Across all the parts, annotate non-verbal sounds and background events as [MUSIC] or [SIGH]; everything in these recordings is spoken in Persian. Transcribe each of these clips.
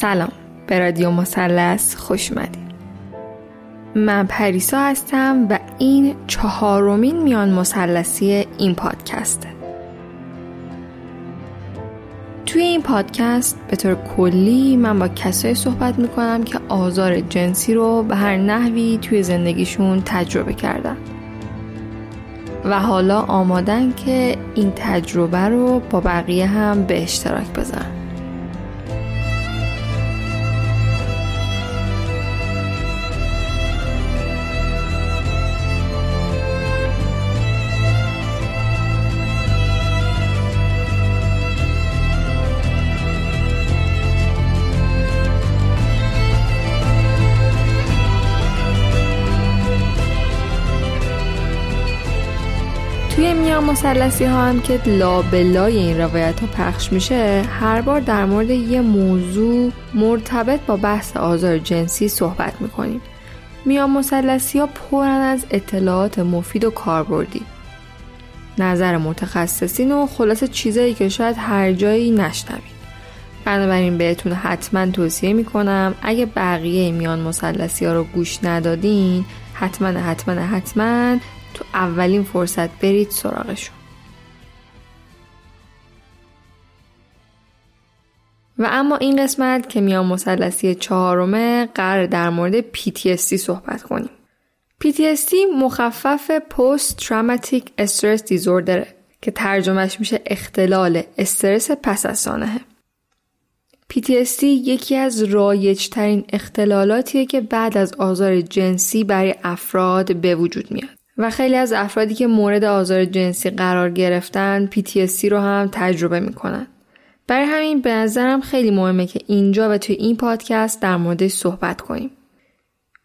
سلام. به رادیو مثلث خوش اومدید من پریسا هستم و این چهارمین میان مثلثی این پادکسته توی این پادکست به طور کلی من با کسایی صحبت می‌کنم که آزار جنسی رو به هر نحوی توی زندگیشون تجربه کردن. و حالا آمادن که این تجربه رو با بقیه هم به اشتراک بذارن. میان مسلسی ها هم که لابلای این روایت ها پخش میشه هر بار در مورد یه موضوع مرتبط با بحث آزار جنسی صحبت می‌کنیم. میان مسلسی ها پرن از اطلاعات مفید و کاربردی. نظر متخصصین و خلاصه چیزایی که شاید هر جایی نشنوید. بنابراین بهتون حتما توصیه می‌کنم اگه بقیه میان مسلسی ها رو گوش ندادین حتما حتما حتما تو اولین فرصت برید سراغشون. و اما این قسمت که میان مسلسی چهارمه قرار در مورد PTSD صحبت کنیم. PTSD مخفف Post Traumatic Stress Disorder که ترجمهش میشه اختلال استرس پس از سانحه PTSD یکی از رایجترین اختلالاتیه که بعد از آزار جنسی برای افراد به وجود میاد. و خیلی از افرادی که مورد آزار جنسی قرار گرفتن PTSD رو هم تجربه می‌کنن. برای همین به نظرم خیلی مهمه که اینجا و توی این پادکست در موردش صحبت کنیم.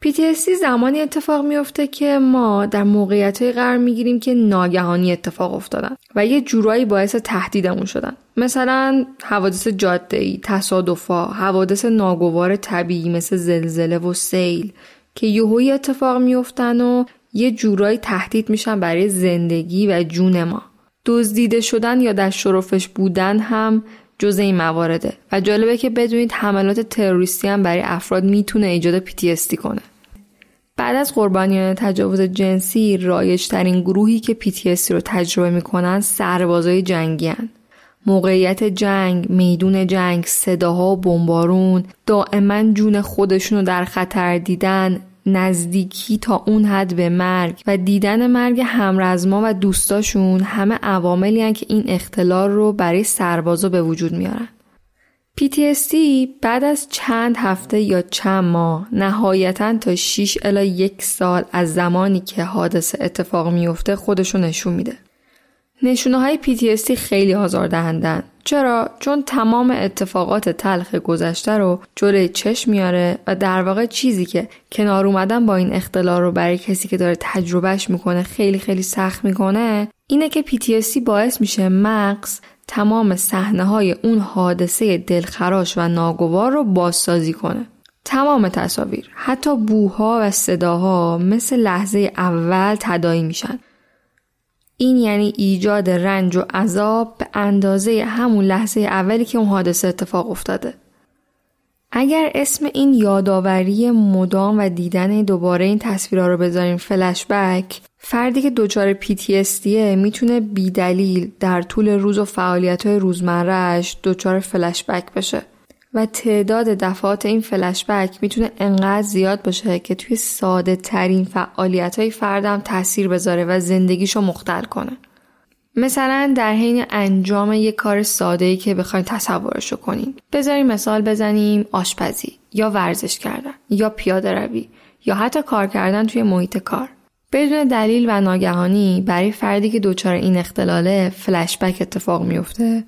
PTSD زمانی اتفاق میفته که ما در موقعیت قرار می‌گیریم که ناگهانی اتفاق افتادن و یه جورایی باعث تهدیدمون شدن. مثلا حوادث جاده ای، تصادفا، حوادث ناگوار طبیعی مثل زلزله و سیل که یهویی اتفاق میفتن و یه جورایی تهدید میشن برای زندگی و جون ما. دزدیده شدن یا در شرفش بودن هم جز این موارده و جالبه که بدونید حملات تروریستی هم برای افراد می‌تونه ایجاد PTSD کنه. بعد از قربانیان تجاوز جنسی رایجترین گروهی که PTSD رو تجربه می‌کنن سربازای جنگی هن. موقعیت جنگ، میدون جنگ، صداها و بمبارون، دائما جون خودشون رو در خطر دیدن، نزدیکی تا اون حد به مرگ و دیدن مرگ همرزما و دوستاشون همه عواملی که این اختلال رو برای سربازا به وجود میارن. PTSD بعد از چند هفته یا چند ماه نهایتا تا 6 الا یک سال از زمانی که حادثه اتفاق میفته خودشو نشون میده. نشونه های PTSD خیلی آزاردهندن چرا؟ چون تمام اتفاقات تلخ گذشته رو جلوی چشم میاره و در واقع چیزی که کنار اومدن با این اختلال رو برای کسی که داره تجربهش می‌کنه خیلی خیلی سخت می‌کنه اینه که PTSD باعث میشه مغز تمام صحنه های اون حادثه دلخراش و ناگوار رو بازسازی کنه. تمام تصاویر حتی بوها و صداها مثل لحظه اول تدایی میشن این یعنی ایجاد رنج و عذاب به اندازه همون لحظه اولی که اون حادثه اتفاق افتاده. اگر اسم این یادآوری مدام و دیدن دوباره این تصویرها رو بذاریم فلشبک فردی که دچار PTSD می‌تونه بیدلیل در طول روز و فعالیت های روزمرهش دچار فلشبک بشه و تعداد دفعات این فلشبک می‌تونه انقدر زیاد باشه که توی ساده ترین فعالیت های فردم تاثیر بذاره و زندگیشو مختل کنه. مثلا در حین انجام یک کار ساده ای که بخواین تصورشو کنین. بذاریم مثال بزنیم آشپزی یا ورزش کردن یا پیاده روی یا حتی کار کردن توی محیط کار. بدون دلیل و ناگهانی برای فردی که دچار این اختلاله فلشبک اتفاق میفته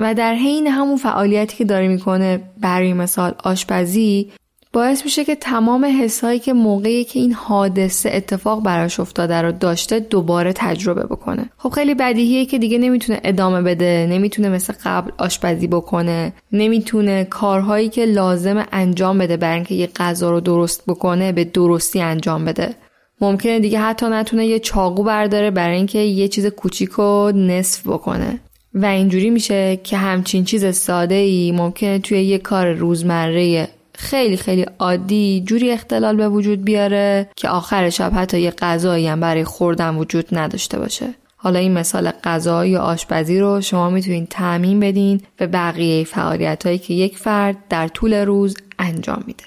و در حین همون فعالیتی که داره می‌کنه برای مثال آشپزی باعث میشه که تمام حسایی که موقعی که این حادثه اتفاق براش افتاده رو داشته دوباره تجربه بکنه. خب خیلی بدیهیه که دیگه نمی‌تونه ادامه بده نمی‌تونه مثل قبل آشپزی بکنه نمی‌تونه کارهایی که لازم انجام بده برای اینکه یه غذا رو درست بکنه به درستی انجام بده. ممکنه دیگه حتی نتونه یه چاقو برداره برای اینکه یه چیز کوچیک رو نصف بکنه. و اینجوری میشه که همچین چیز ساده ای ممکنه توی یه کار روزمره خیلی خیلی عادی جوری اختلال به وجود بیاره که آخر شب حتی یه غذایی هم برای خوردن وجود نداشته باشه. حالا این مثال غذا یا آشپزی رو شما می‌تونید تعمین بدین به بقیه فعالیت هایی که یک فرد در طول روز انجام میده.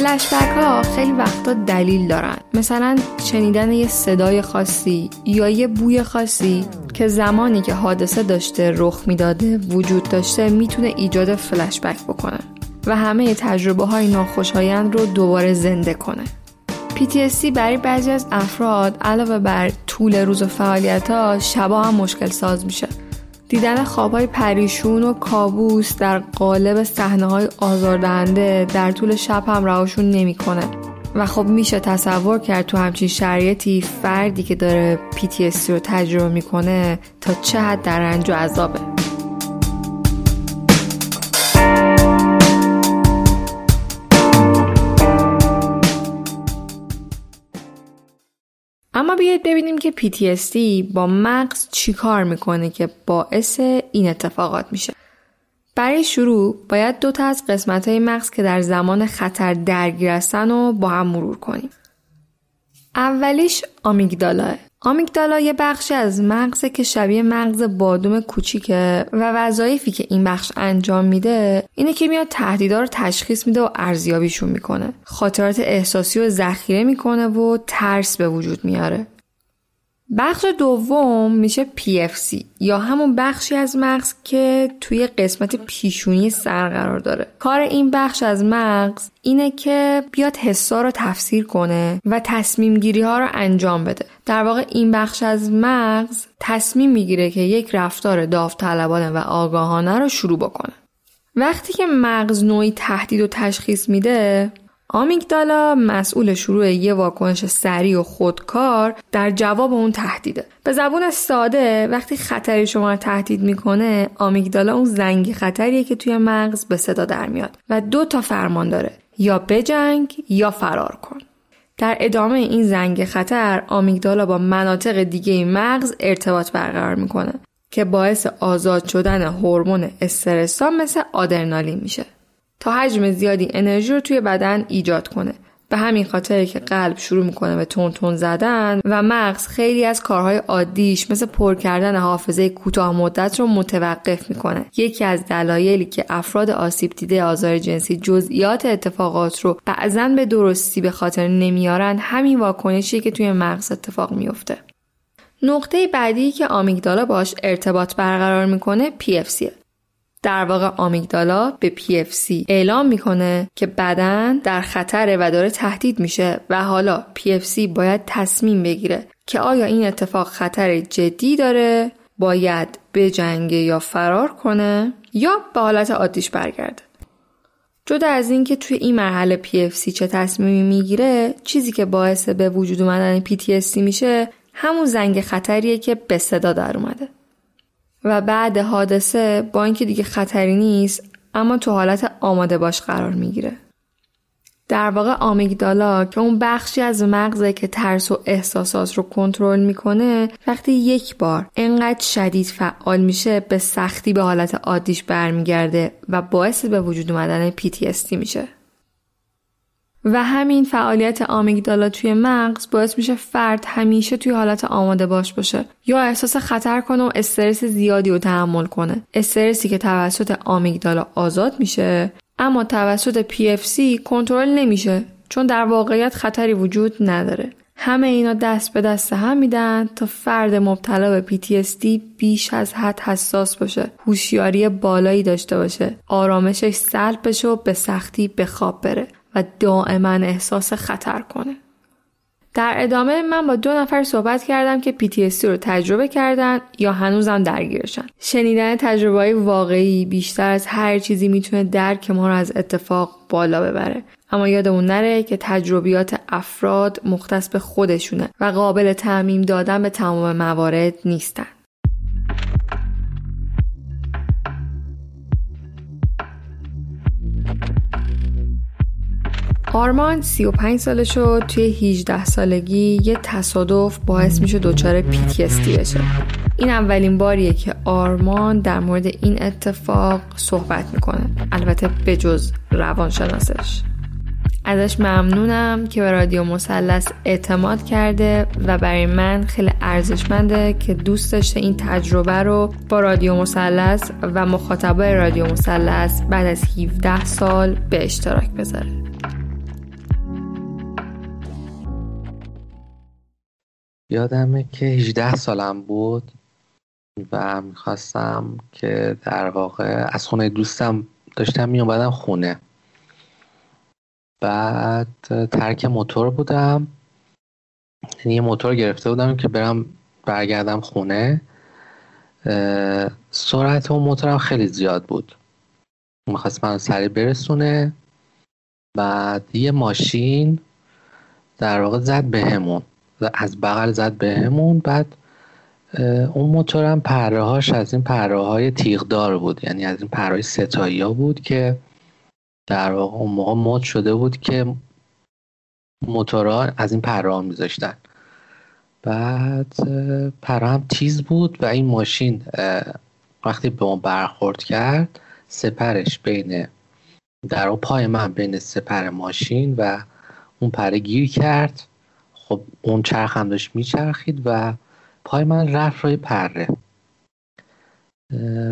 فلشبک ها خیلی وقتا دلیل دارن. مثلا شنیدن یه صدای خاصی یا یه بوی خاصی که زمانی که حادثه داشته رخ می‌داده وجود داشته می‌تونه ایجاد فلشبک بکنه و همه تجربه های ناخوشایند رو دوباره زنده کنه. PTSD برای بعضی از افراد علاوه بر طول روز و فعالیت ها شبا هم مشکل ساز میشه. دیدن خوابهای پریشون و کابوس در قالب صحنه های آزاردهنده در طول شب هم رهاشون نمی‌کنه. و خب میشه تصور کرد تو همچین شرایطی فردی که داره PTSD رو تجربه می‌کنه تا چه حد در رنج و عذابه. اما بیاید ببینیم که PTSD با مغز چی کار می‌کنه که باعث این اتفاقات میشه. برای شروع باید دو تا از قسمت های مغز که در زمان خطر درگیر هستن رو با هم مرور کنیم. اولیش آمیگدالاه آمیگدالا یه بخشی از مغزه که شبیه مغز بادوم کوچیکه و وظایفی که این بخش انجام میده اینه که میاد تهدیدا رو تشخیص میده و ارزیابیشون می‌کنه. خاطرات احساسی رو ذخیره می‌کنه و ترس به وجود میاره. بخش دوم میشه PFC یا همون بخشی از مغز که توی قسمت پیشونی سر قرار داره. کار این بخش از مغز اینه که بیاد حسا رو تفسیر کنه و تصمیم گیری ها رو انجام بده. در واقع این بخش از مغز تصمیم می‌گیره که یک رفتار داوطلبانه و آگاهانه رو شروع بکنه. وقتی که مغز نوعی تهدید و تشخیص میده آمیگدالا مسئول شروع یه واکنش سریع و خودکار در جواب اون تهدیده. به زبون ساده وقتی خطری شما رو تهدید می‌کنه آمیگدالا اون زنگ خطریه که توی مغز به صدا در میاد و دو تا فرمان داره. یا بجنگ یا فرار کن. در ادامه این زنگ خطر آمیگدالا با مناطق دیگه مغز ارتباط برقرار می‌کنه که باعث آزاد شدن هورمون استرسا مثل آدرنالین میشه. تا حجم زیادی انرژی رو توی بدن ایجاد کنه. به همین خاطر که قلب شروع می‌کنه به تون تون زدن و مغز خیلی از کارهای عادیش مثل پر کردن حافظه کوتاه مدت رو متوقف می‌کنه. یکی از دلایلی که افراد آسیب دیده آزار جنسی جزئیات اتفاقات رو بعضا به درستی به خاطر نمیارن همین واکنشی که توی مغز اتفاق میفته نقطه بعدی که آمیگدالا باش ارتباط برقرار می‌کنه PFC در واقع آمیگدالا به PFC اعلام می‌کنه که بدن در خطره و داره تهدید میشه و حالا PFC باید تصمیم بگیره که آیا این اتفاق خطر جدی داره باید بجنگه یا فرار کنه یا به حالت عادیش برگرده. جدا از اینکه توی این مرحله PFC چه تصمیمی می‌گیره چیزی که باعث به وجود اومدن PTSD میشه همون زنگ خطریه که به صدا در اومده. و بعد حادثه با اینکه دیگه خطری نیست اما تو حالت آماده باش قرار می‌گیره. در واقع آمیگدالا که اون بخشی از مغزه که ترس و احساسات رو کنترل می‌کنه وقتی یک بار انقدر شدید فعال میشه به سختی به حالت عادیش برمیگرده و باعث به وجود اومدن PTSD میشه. و همین فعالیت آمیگدالا توی مغز باعث میشه فرد همیشه توی حالت آماده باش باشه. یا احساس خطر کنه و استرس زیادی رو تحمل کنه. استرسی که توسط آمیگدالا آزاد میشه اما توسط PFC کنترل نمیشه چون در واقعیت خطری وجود نداره. همه اینا دست به دست هم میدن تا فرد مبتلا به PTSD بیش از حد حساس باشه هوشیاری بالایی داشته باشه آرامشش سلب بشه و به سختی به خواب بره. و دائما احساس خطر کنه در ادامه من با دو نفر صحبت کردم که PTSD رو تجربه کردن یا هنوزم درگیرشن. شنیدن تجربه واقعی بیشتر از هر چیزی می‌تونه درک ما رو از اتفاق بالا ببره. اما یادمون نره که تجربیات افراد مختص به خودشونه و قابل تعمیم دادن به تمام موارد نیستن. آرمان 35 ساله شد. توی 18 سالگی یه تصادف باعث میشه دچار PTSD بشه. این اولین باریه که آرمان در مورد این اتفاق صحبت می‌کنه. البته به جز روانشناسش. ازش ممنونم که به رادیو مثلث اعتماد کرده و برای من خیلی ارزشمنده که دوست داشته این تجربه رو با رادیو مثلث و مخاطبای رادیو مثلث بعد از 17 سال به اشتراک بذاره. یادمه که 18 سالم بود و می‌خواستم که در واقع از خونه دوستم داشتم میومدم خونه. بعد ترک موتور بودم. یعنی یه موتور گرفته بودم که برم برگردم خونه. سرعت اون موتورم خیلی زیاد بود. می‌خواست من سریع برسونه. بعد یه ماشین در واقع زد بهمون. از بغل زد بهمون. بعد اون موتورم پره هاش از این پره های تیغدار بود. یعنی از این پره های ستایی ها بود که در واقع اون موقع مد شده بود که موتورها از این پره ها میذاشتن. بعد پره هم تیز بود و این ماشین وقتی به ما برخورد کرد سپرش بین در پای من بین سپر ماشین و اون پره گیر کرد. خب اون چرخ هم داشت میچرخید و پای من رفت روی پره.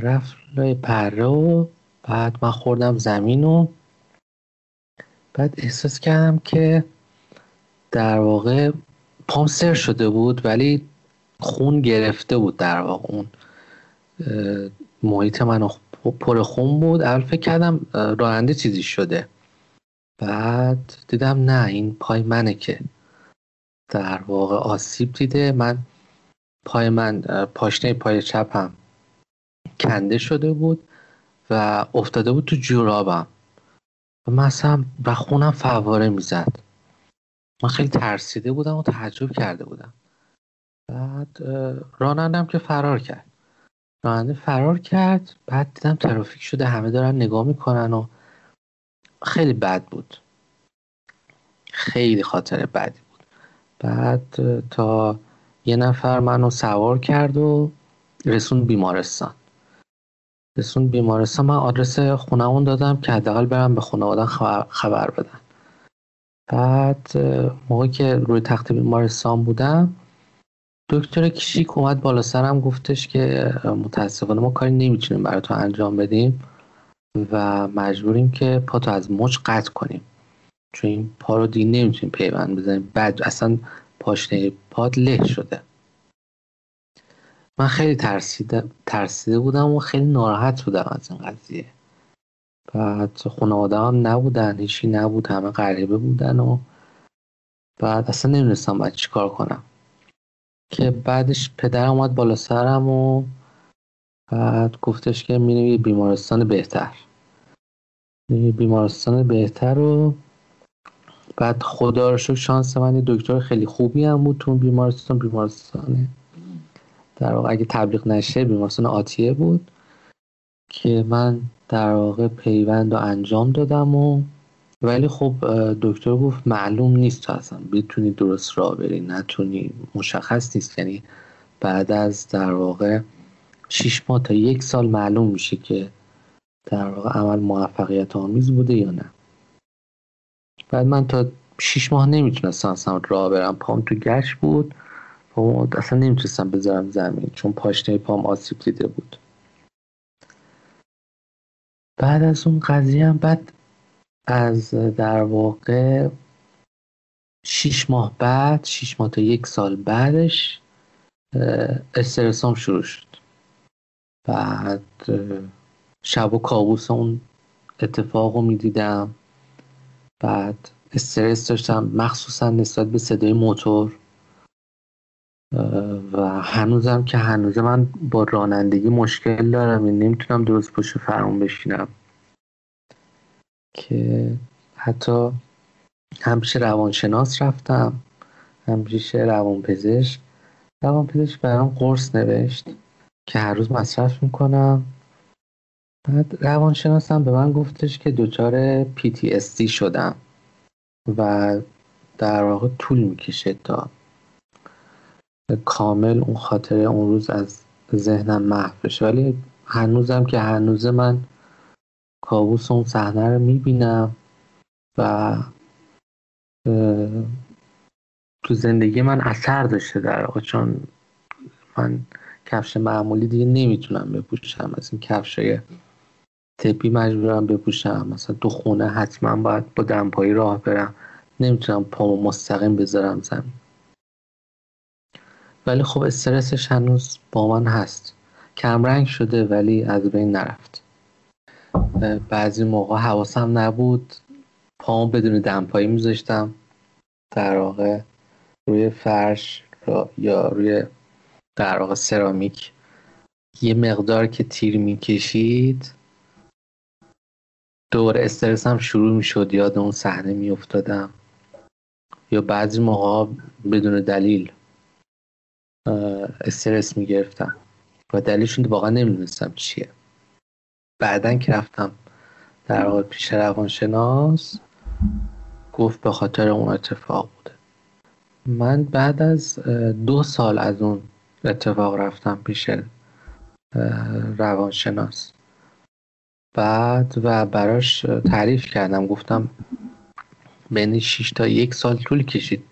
رفت روی پره و بعد من خوردم زمین و بعد احساس کردم که در واقع پام سر شده بود ولی خون گرفته بود در واقع اون محیط من پر خون بود. اول فکر کردم راننده چیزی شده. بعد دیدم نه این پای منه که. در واقع آسیب دیده. من پای من پاشنه پای چپم کنده شده بود و افتاده بود تو جورابم. و مثلا و خونم فواره می‌زد. من خیلی ترسیده بودم و تعجب کرده بودم. بعد رانندم که فرار کرد. راننده فرار کرد. بعد دیدم ترافیک شده همه دارن نگاه می‌کنن و خیلی بد بود. خیلی خاطر بدی. بعد تا یه نفر منو سوار کرد و رسون بیمارستان. رسون بیمارستان من آدرس خونمون دادم که حداقل برم به خانواده خبر بدن. بعد موقعی که روی تخت بیمارستان بودم دکتر کشیک اومد بالا سرم گفتش که متاسفانه ما کاری نمی‌تونیم برای تو انجام بدیم و مجبوریم که پاتو از مچ قطع کنیم. چون این پا رو دیگه نمی‌تونیم پیوند بزنیم. بعد اصلا پاشنه پاد له شده. من خیلی ترسیده, ترسیده بودم و خیلی ناراحت بودم از این قضیه. بعد خانواده هم نبودن هیچی نبود همه غریبه بودن و بعد اصلا نمی‌دونستم باید چیکار کنم. که بعدش پدرم اومد بالا سرم و بعد گفتش که میریم یه بیمارستان بهتر. یه بیمارستان بهتر و بعد خدا رو شکر شانس من یه دکتر خیلی خوبی هم بود تو بیمارستان بیمارستانه در واقع اگه تبلیغ نشه بیمارستان آتیه بود که من در واقع پیوند رو انجام دادم و ولی خب دکتر گفت معلوم نیست اصلا بتونی درست راه بری نتونی مشخص نیست. یعنی بعد از در واقع شیش ماه تا یک سال معلوم میشه که در واقع عمل موفقیت آمیز بوده یا نه. بعد من تا شیش ماه نمی‌تونستم اصلا راه برم. پام تو گشت بود. پام اصلا نمی‌تونستم بذارم زمین چون پاشنه پام آسیب دیده بود. بعد از اون قضیه هم بعد از در واقع شیش ماه بعد شیش ماه تا یک سال بعدش استرسام شروع شد. بعد شب و کابوس اون اتفاق رو می‌دیدم. بعد استرس داشتم مخصوصا نسبت به صدای موتور. و هنوزم که هنوز من با رانندگی مشکل دارم یعنی نمی‌تونم درست پشت فرمون بشینم. که حتی همیشه روانشناس رفتم همیشه روانپزشک. روانپزشک برام قرص نوشت که هر روز مصرف می‌کنم. بعد روانشناسم به من گفتش که دچار PTSD شدم و در واقع طول می‌کشه تا کامل اون خاطره اون روز از ذهنم محو بشه. ولی هنوزم که هنوز من کابوس اون صحنه رو می‌بینم و تو زندگی من اثر داشته در واقع چون من کفش معمولی دیگه نمی‌تونم بپوشم. از این کفشای تپی مجبورم بپوشم. مثلا تو خونه حتما باید با دمپایی راه برم. نمی‌تونم پامو مستقیم بذارم زمین. ولی خب استرسش هنوز با من هست. کمرنگ شده ولی از بین نرفت. بعضی موقع حواسم نبود. پامو بدون دمپایی میذاشتم. در واقع روی فرش یا روی در واقع سرامیک. یه مقدار که تیر می‌کشید دور استرسم شروع می‌شد یاد اون صحنه میافتادم. یا بعضی موقع بدون دلیل استرس می‌گرفتم. و دلیلشون واقعا نمی‌دونستم چیه. بعدا که رفتم در واقع پیش روانشناس گفت به خاطر اون اتفاق بوده. من بعد از دو سال از اون اتفاق رفتم پیش روانشناس. بعد و براش تعریف کردم. گفتم بین 6 تا یک سال طول کشید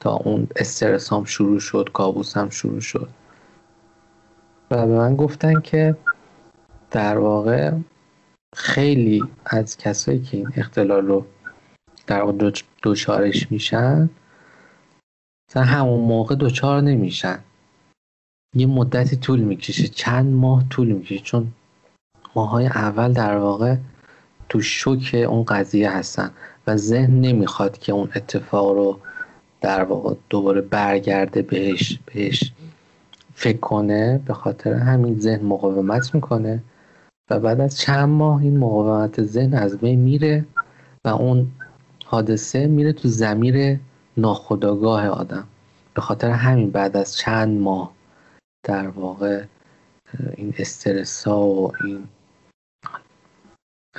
تا اون استرسام شروع شد کابوسم شروع شد. و به من گفتن که در واقع خیلی از کسایی که این اختلال رو در واقع دوچارش میشن مثلا همون موقع دوچار نمیشن. یه مدتی طول می‌کشه چند ماه طول می‌کشه. چون ماهای اول در واقع تو شوک اون قضیه هستن و ذهن نمی‌خواد که اون اتفاق رو در واقع دوباره برگرده بهش بهش فکر کنه به خاطر همین ذهن مقاومت می‌کنه و بعد از چند ماه این مقاومت ذهن از بین میره و اون حادثه میره تو زمیر ناخداگاه آدم. به خاطر همین بعد از چند ماه در واقع این استرس ها و این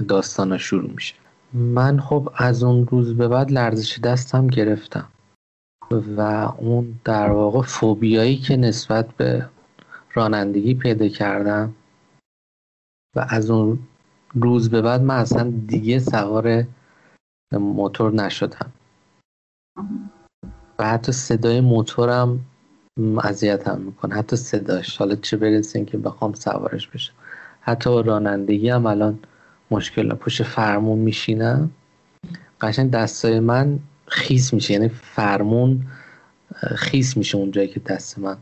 داستان ها شروع میشه. من خب از اون روز به بعد لرزش دستم گرفتم و اون در واقع فوبیایی که نسبت به رانندگی پیدا کردم و از اون روز به بعد من اصلا دیگه سوار موتور نشدم. و حتی صدای موتورم اذیتم می‌کنه. حتی صداش. حالا چه برسه که بخوام سوارش بشم. حتی رانندگی هم الان مشکل پشت فرمون میشینم قشنگ دستای من خیس میشه. یعنی فرمون خیس میشه اونجایی که دست من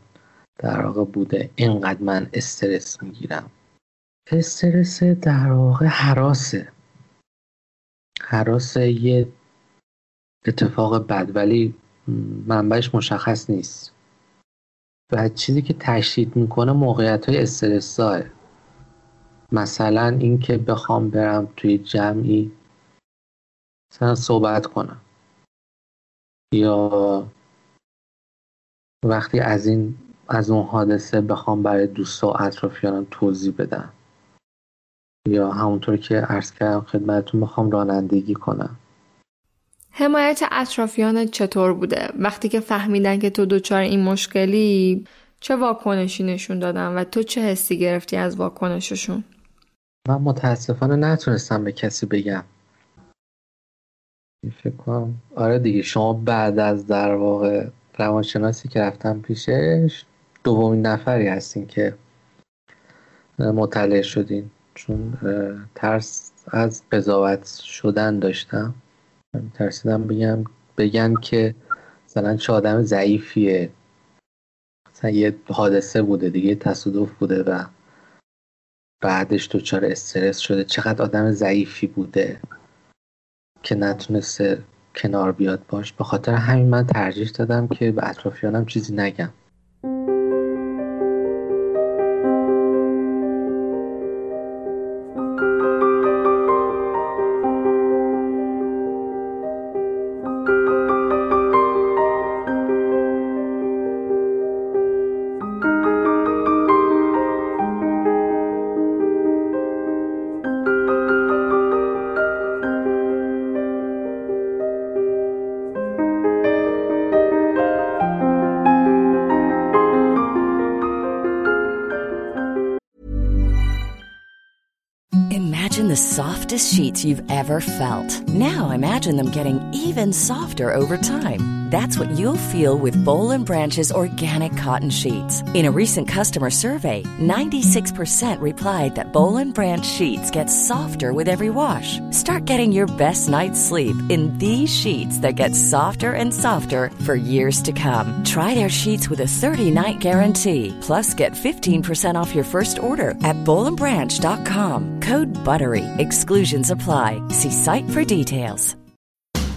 در واقع بوده. اینقدر من استرس می‌گیرم. استرس در واقع حراسه. حراس یه اتفاق بد ولی منبعش مشخص نیست. و چیزی که تشدید می‌کنه موقعیت های استرساه مثلا اینکه بخوام برم توی جمعی مثلا صحبت کنم یا وقتی از این از اون حادثه بخوام برای دوست و اطرافیانم توضیح بدم یا همونطور که عرض کردم خدمتتون بخوام رانندگی کنم حمایت اطرافیانت چطور بوده؟ وقتی که فهمیدن که تو دچار این مشکلی چه واکنشی نشون دادن و تو چه حسی گرفتی از واکنششون؟ من متاسفانه نتونستم به کسی بگم. فکر کنم آره دیگه شما بعد از در واقع روانشناسی که رفتم پیشش دومین نفری هستین که مطلع شدین. چون ترس از قضاوت شدن داشتم. ترسیدم بگم بگن که مثلا چه آدم ضعیفیه. مثلا یه حادثه بوده دیگه تصادف بوده و بعدش دچار استرس شده. چقدر آدم ضعیفی بوده که نتونسته کنار بیاد باش. به خاطر همین من ترجیح دادم که به اطرافیانم چیزی نگم. Softest sheets you've ever felt. Now imagine them getting even softer over time. That's what you'll feel with Bowl and Branch's organic cotton sheets. In a recent customer survey, 96% replied that Bowl and Branch sheets get softer with every wash. Start getting your best night's sleep in these sheets that get softer and softer for years to come. Try their sheets with a 30-night guarantee. Plus, get 15% off your first order at bowlandbranch.com. Code BUTTERY. Exclusions apply. See site for details.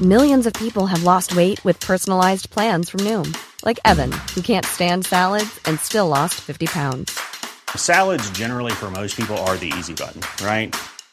Millions of people have lost weight with personalized plans from Noom, like Evan, who can't stand salads and still lost 50 pounds. Salads, generally, for most people, are the easy button, right?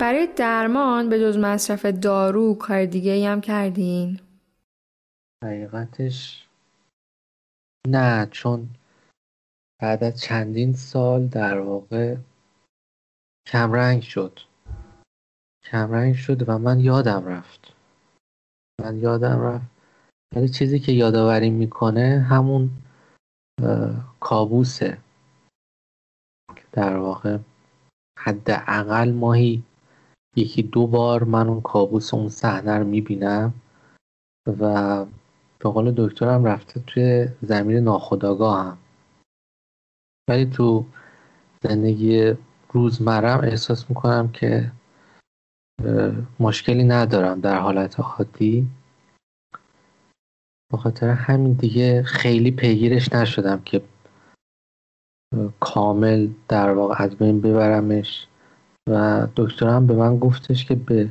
برای درمان به جز مصرف دارو کار دیگه ای هم کردین؟ حقیقتش نه چون بعد از چندین سال در واقع کمرنگ شد. کمرنگ شد و من یادم رفت. من یادم رفت. ولی چیزی که یادآوری می‌کنه همون کابوسه. در واقع حداقل ماهی یکی دو بار من اون کابوس اون صحنه رو می‌بینم و به قول دکترم رفته توی زمین ناخداگاه هم ولی تو زندگی روزمرم احساس می‌کنم که مشکلی ندارم در حالت عادی. به خاطر همین دیگه خیلی پیگیرش نشدم که کامل در واقع از بین ببرمش. و دکترم به من گفتش که به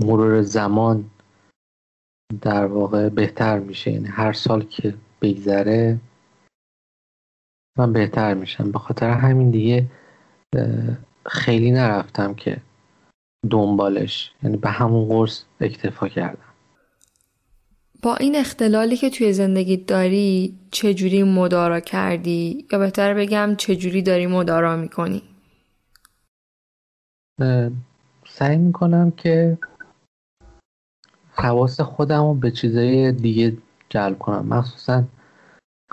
مرور زمان در واقع بهتر میشه. یعنی هر سال که بگذره من بهتر میشم. به خاطر همین دیگه خیلی نرفتم که دنبالش. یعنی به همون قرص اکتفا کردم. با این اختلالی که توی زندگی داری چجوری مدارا کردی؟ یا بهتر بگم چجوری داری مدارا می‌کنی؟ سعی می‌کنم که حواس خودم رو به چیزای دیگه جلب کنم. مخصوصا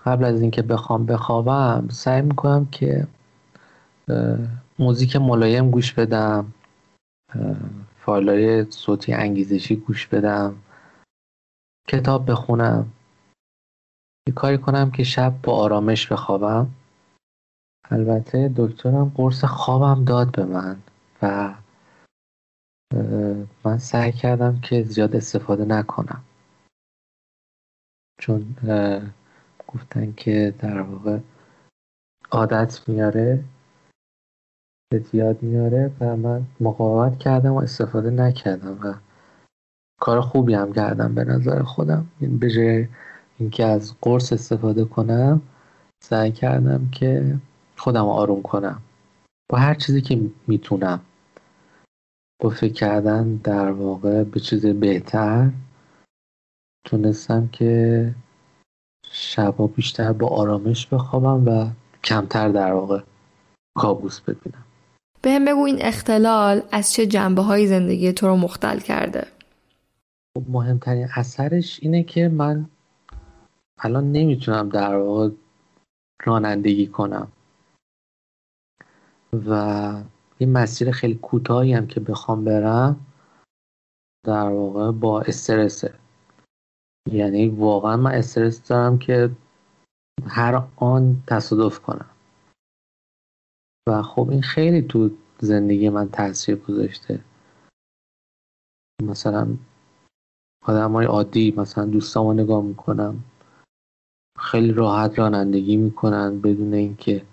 قبل از اینکه بخوام بخوابم سعی می‌کنم که موزیک ملایم گوش بدم فایلای صوتی انگیزشی گوش بدم کتاب بخونم. یه کاری کنم که شب با آرامش بخوابم. البته دکترم قرص خوابم داد به من. و من سعی کردم که زیاد استفاده نکنم. چون گفتن که در واقع عادت میاره زیاد میاره و من مقاومت کردم و استفاده نکردم و کار خوبی هم کردم به نظر خودم. این به جای اینکه از قرص استفاده کنم سعی کردم که خودم آروم کنم. با هر چیزی که می‌تونم. با فکر کردن در واقع به چیز بهتر. تونستم که شبا بیشتر با آرامش بخوابم و کمتر در واقع کابوس ببینم. به هم بگو این اختلال از چه جنبه های زندگی تو رو مختل کرده؟ خب مهمترین اثرش اینه که من الان نمی‌تونم در واقع رانندگی کنم. و این مسیر خیلی کوتاهی هم که بخوام برم در واقع با استرسه. یعنی واقعا من استرس دارم که هر آن تصادف کنم. و خب این خیلی تو زندگی من تاثیر گذاشته. مثلا آدم های عادی مثلا دوستامو نگاه می‌کنم. خیلی راحت رانندگی می‌کنن بدون اینکه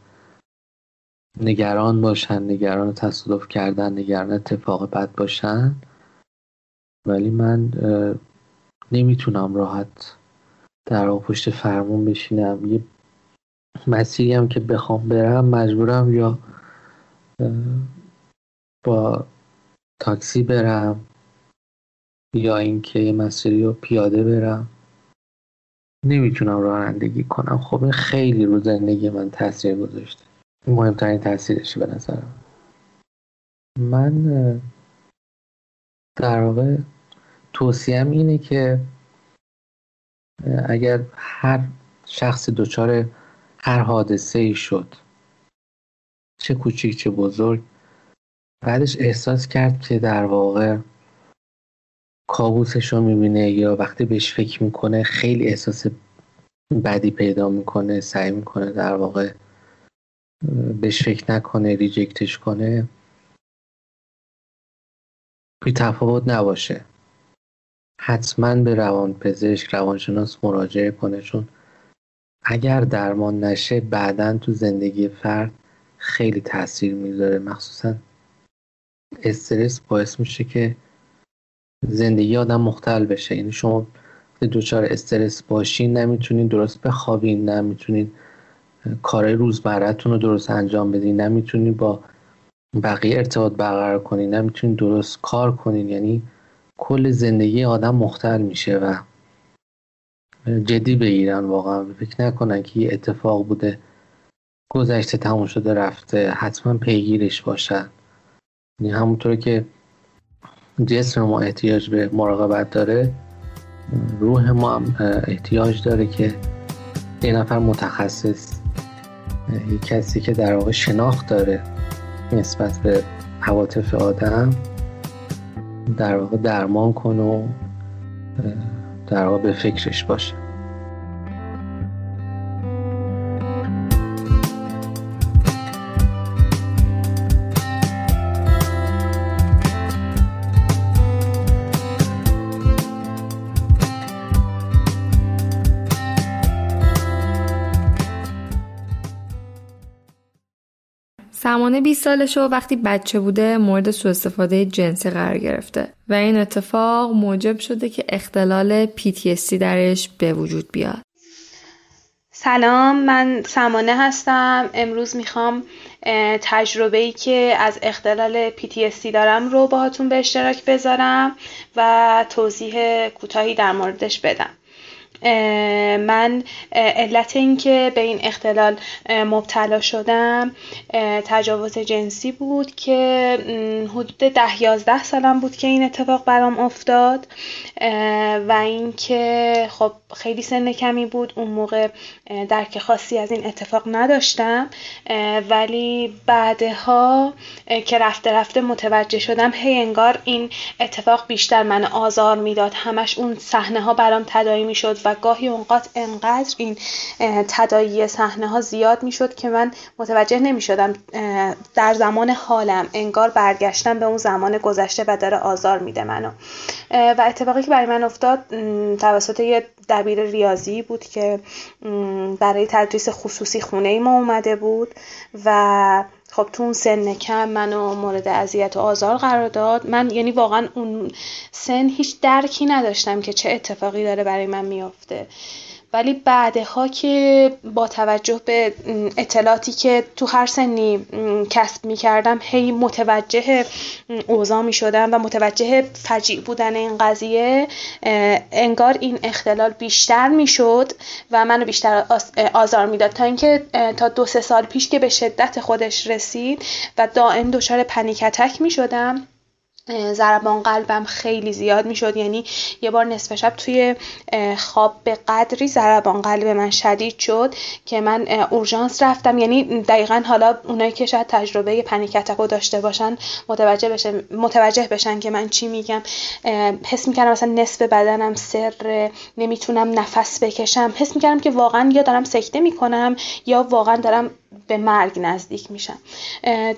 نگران باشن نگران تصادف کردن نگران اتفاق بد باشن. ولی من نمی‌تونم راحت در پشت فرمون بشینم. یه مسیری هم که بخوام برم مجبورم یا با تاکسی برم یا اینکه یه مسیری رو پیاده برم. نمی‌تونم رانندگی کنم. خب خیلی رو زندگی من تاثیر گذاشته. مهمترین تاثیرش به نظرم. من در واقع توصیم اینه که اگر هر شخص دچار هر حادثه ای شد چه کوچیک چه بزرگ بعدش احساس کرد که در واقع کابوسش رو می‌بینه یا وقتی بهش فکر می‌کنه خیلی احساس بدی پیدا می‌کنه سعی می‌کنه در واقع بهش فکر نکنه ریجکتش کنه بی تفاوت نباشه. حتما به روان پزشک روانشناس مراجعه کنه چون اگر درمان نشه بعدا تو زندگی فرد خیلی تاثیر می‌ذاره. مخصوصا استرس باعث میشه که زندگی آدم مختل بشه. یعنی شما دچار استرس باشین نمی‌تونین درست بخوابین نمی‌تونین کارهای روزمرهتون رو درست انجام بدین نمی‌تونین با بقیه ارتباط برقرار کنین نمی‌تونین درست کار کنین یعنی کل زندگی آدم مختل میشه و جدی بگیرن واقعا. فکر نکنن که یه اتفاق بوده گذشته تموم شده رفته. حتما پیگیرش باشن. یعنی همونطور که جسم ما احتیاج به مراقبت داره روح ما هم احتیاج داره که یه نفر متخصص یه کسی که در واقع شناخت داره نسبت به حواتف آدم در واقع درمان کنه و در واقع به فکرش باشه. سمانه 20 سالشه و وقتی بچه بوده مورد سوء استفاده جنسی قرار گرفته. و این اتفاق موجب شده که اختلال PTSD درش به وجود بیاد. سلام من سمانه هستم. امروز می‌خوام تجربه ای که از اختلال PTSD دارم رو باهاتون به اشتراک بذارم و توضیح کوتاهی در موردش بدم. من علت اینکه به این اختلال مبتلا شدم تجاوز جنسی بود که حدود ده یازده سالم بود که این اتفاق برام افتاد. و اینکه خب خیلی سن کمی بود. اون موقع درک خاصی از این اتفاق نداشتم. ولی بعدها که رفته رفته متوجه شدم هی انگار این اتفاق بیشتر من آزار می‌داد. همش اون صحنه ها برام تدایی می‌شد و گاهی اونقدر انقدر این تدایی صحنه ها زیاد می‌شد که من متوجه نمی شدم در زمان حالم انگار برگشتم به اون زمان گذشته و داره آزار میده منو. و اتفاقی که برای من افتاد توسط یه دبیر ریاضی بود که برای تدریس خصوصی خونه ما اومده بود و خب تو اون سن کم منو مورد اذیت و آزار قرار داد. من یعنی واقعا اون سن هیچ درکی نداشتم که چه اتفاقی داره برای من میافته. ولی بعدها که با توجه به اطلاعاتی که تو هر سنی کسب می کردم هی متوجه اوضاع می شدم و متوجه فجیع بودن این قضیه انگار این اختلال بیشتر می شد و منو بیشتر آزار می‌داد تا اینکه تا دو سه سال پیش که به شدت خودش رسید و دائم دچار پنیکتک می شدم ضربان قلبم خیلی زیاد می‌شد. یعنی یه بار نصف شب توی خواب به قدری ضربان قلب من شدید شد که من اورژانس رفتم. یعنی دقیقا حالا اونایی که شاید تجربه پنیک داشته باشن متوجه بشن متوجه بشن که من چی میگم. حس می‌کردم مثلا نصف بدنم سر نمی‌تونم نفس بکشم. حس می‌کردم که واقعا یا دارم سکته می‌کنم یا واقعا دارم به مرگ نزدیک میشم.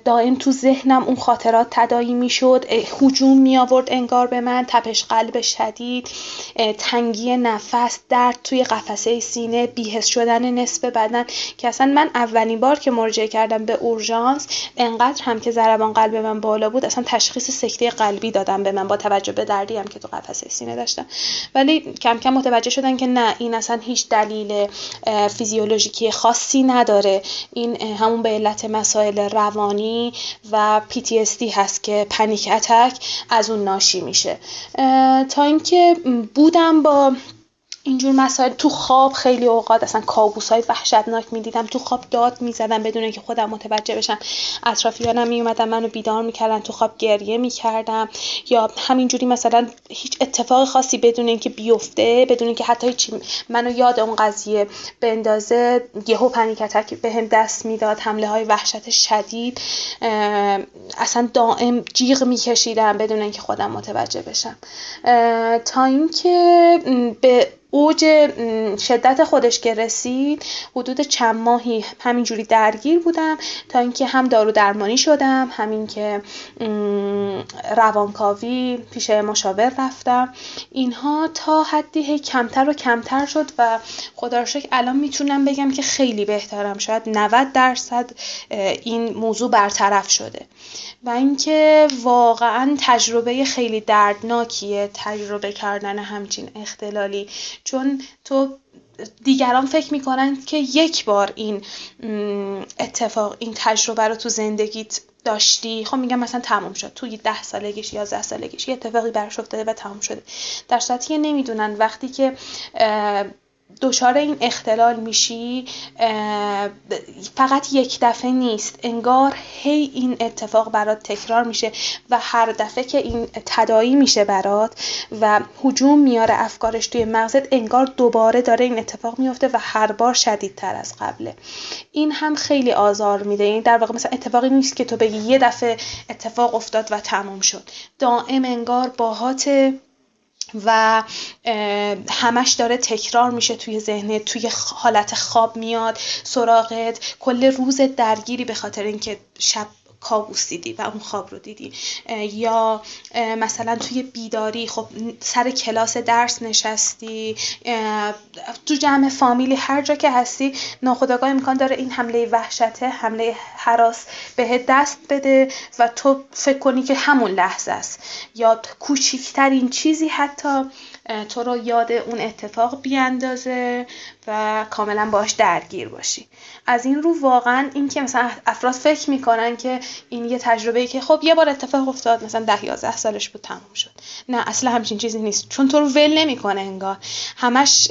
دائم تو ذهنم اون خاطرات تدایی می‌شد. هجوم می آورد انگار به من تپش قلب شدید تنگی نفس درد توی قفسه سینه بیهس شدن نصف بدن که اصلا من اولین بار که مراجعه کردم به اورژانس انقدر هم که ضربان قلب من بالا بود اصلا تشخیص سکته قلبی دادم به من با توجه به دردی هم که تو قفسه سینه داشتم. ولی کم کم متوجه شدن که نه این اصلا هیچ دلیل فیزیولوژیکی خاصی نداره. این همون به علت مسائل روانی و PTSD هست که پنیک اتک از اون ناشی میشه. تا اینکه بودم با اینجور مسائل. تو خواب خیلی اوقات اصلا کابوس های وحشتناک می‌دیدم. تو خواب داد می‌زدم بدون اینکه خودم متوجه بشم. اطرافیانم میومدن منو بیدار می‌کردن. تو خواب گریه می‌کردم. یا همینجوری مثلا هیچ اتفاق خاصی بدون اینکه بیفته بدون اینکه حتی هیچ منو یاد اون قضیه بندازه. یهو پنیک اتک بهم دست می‌داد. حمله های وحشت شدید. اصلا دائم جیغ میکشیدم بدون اینکه خودم متوجه بشم. تا اینکه به اوج شدت خودش که رسید حدود چند ماهی همینجوری درگیر بودم تا اینکه هم دارو درمانی شدم همین که روانکاوی پیش مشاور رفتم. اینها تا حدی کمتر و کمتر شد و خدا الان می‌تونم بگم که خیلی بهترم. شاید 90 درصد این موضوع برطرف شده. و اینکه واقعا تجربه خیلی دردناکیه تجربه کردن همچین اختلالی. چون تو دیگران فکر می‌کنن که یک بار این اتفاق این تجربه رو تو زندگیت داشتی. خب میگم مثلا تموم شد. توی ده سالگیش یازده سالگیش یه اتفاقی برش افتاده و تموم شده. در صورتی که نمی‌دونن وقتی که دچار این اختلال میشی فقط یک دفعه نیست. انگار هی این اتفاق برات تکرار میشه و هر دفعه که این تدایی میشه برات و حجوم میاره افکارش توی مغزت انگار دوباره داره این اتفاق میفته و هر بار شدیدتر از قبله. این هم خیلی آزار میده. این یعنی در واقع مثلا اتفاقی نیست که تو بگی یه دفعه اتفاق افتاد و تموم شد. دائم انگار باهات و همش داره تکرار میشه توی ذهنت توی حالت خواب میاد سراغت کل روز درگیری به خاطر اینکه شب کابوس دیدی و اون خواب رو دیدی. یا مثلا توی بیداری خب سر کلاس درس نشستی تو جمع فامیلی هر جا که هستی ناخداگاه امکان داره این حمله وحشته حمله حراس به دست بده و تو فکر کنی که همون لحظه است. یا کوچیکترین چیزی حتی تو رو یاد اون اتفاق بیاندازه و کاملا باش درگیر باشی. از این رو واقعا این که مثلا افراد فکر می‌کنن که این یه تجربه که خب یه بار اتفاق افتاد مثلا ده یازده سالش بود تموم شد. نه اصلا همچین چیزی نیست. چون تو رو ول نمی‌کنه انگار. همش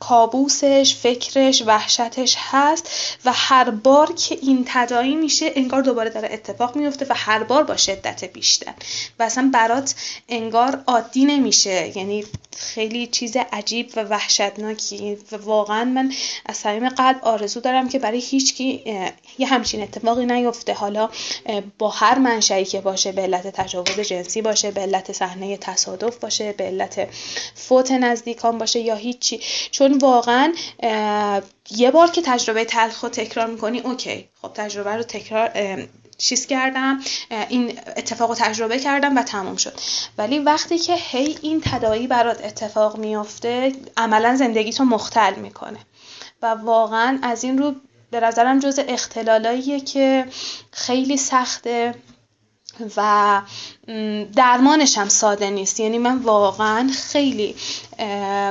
کابوسش فکرش وحشتش هست و هر بار که این تدایی میشه انگار دوباره داره اتفاق میفته و هر بار با شدت بیشتر. و اصلا برات انگار عادی نمیشه. یعنی خیلی چیز عجیب و وحشتناکی و واقعا من از صمیم قلب آرزو دارم که برای هیچ کی یه همچین اتفاقی نیفته. حالا با هر منشأی که باشه به علت تجاوز جنسی باشه به علت صحنه تصادف باشه به علت فوت نزدیکان باشه یا هیچی. چون واقعا یه بار که تجربه تلخ رو تکرار می‌کنی اوکی. خب تجربه رو تکرار چیز کردم این اتفاق رو تجربه کردم و تموم شد. ولی وقتی که هی این تدایی برات اتفاق میافته عملا زندگی تو مختل می‌کنه. و واقعا از این رو به نظرم جز اختلالاییه که خیلی سخته. و درمانش هم ساده نیست. یعنی من واقعا خیلی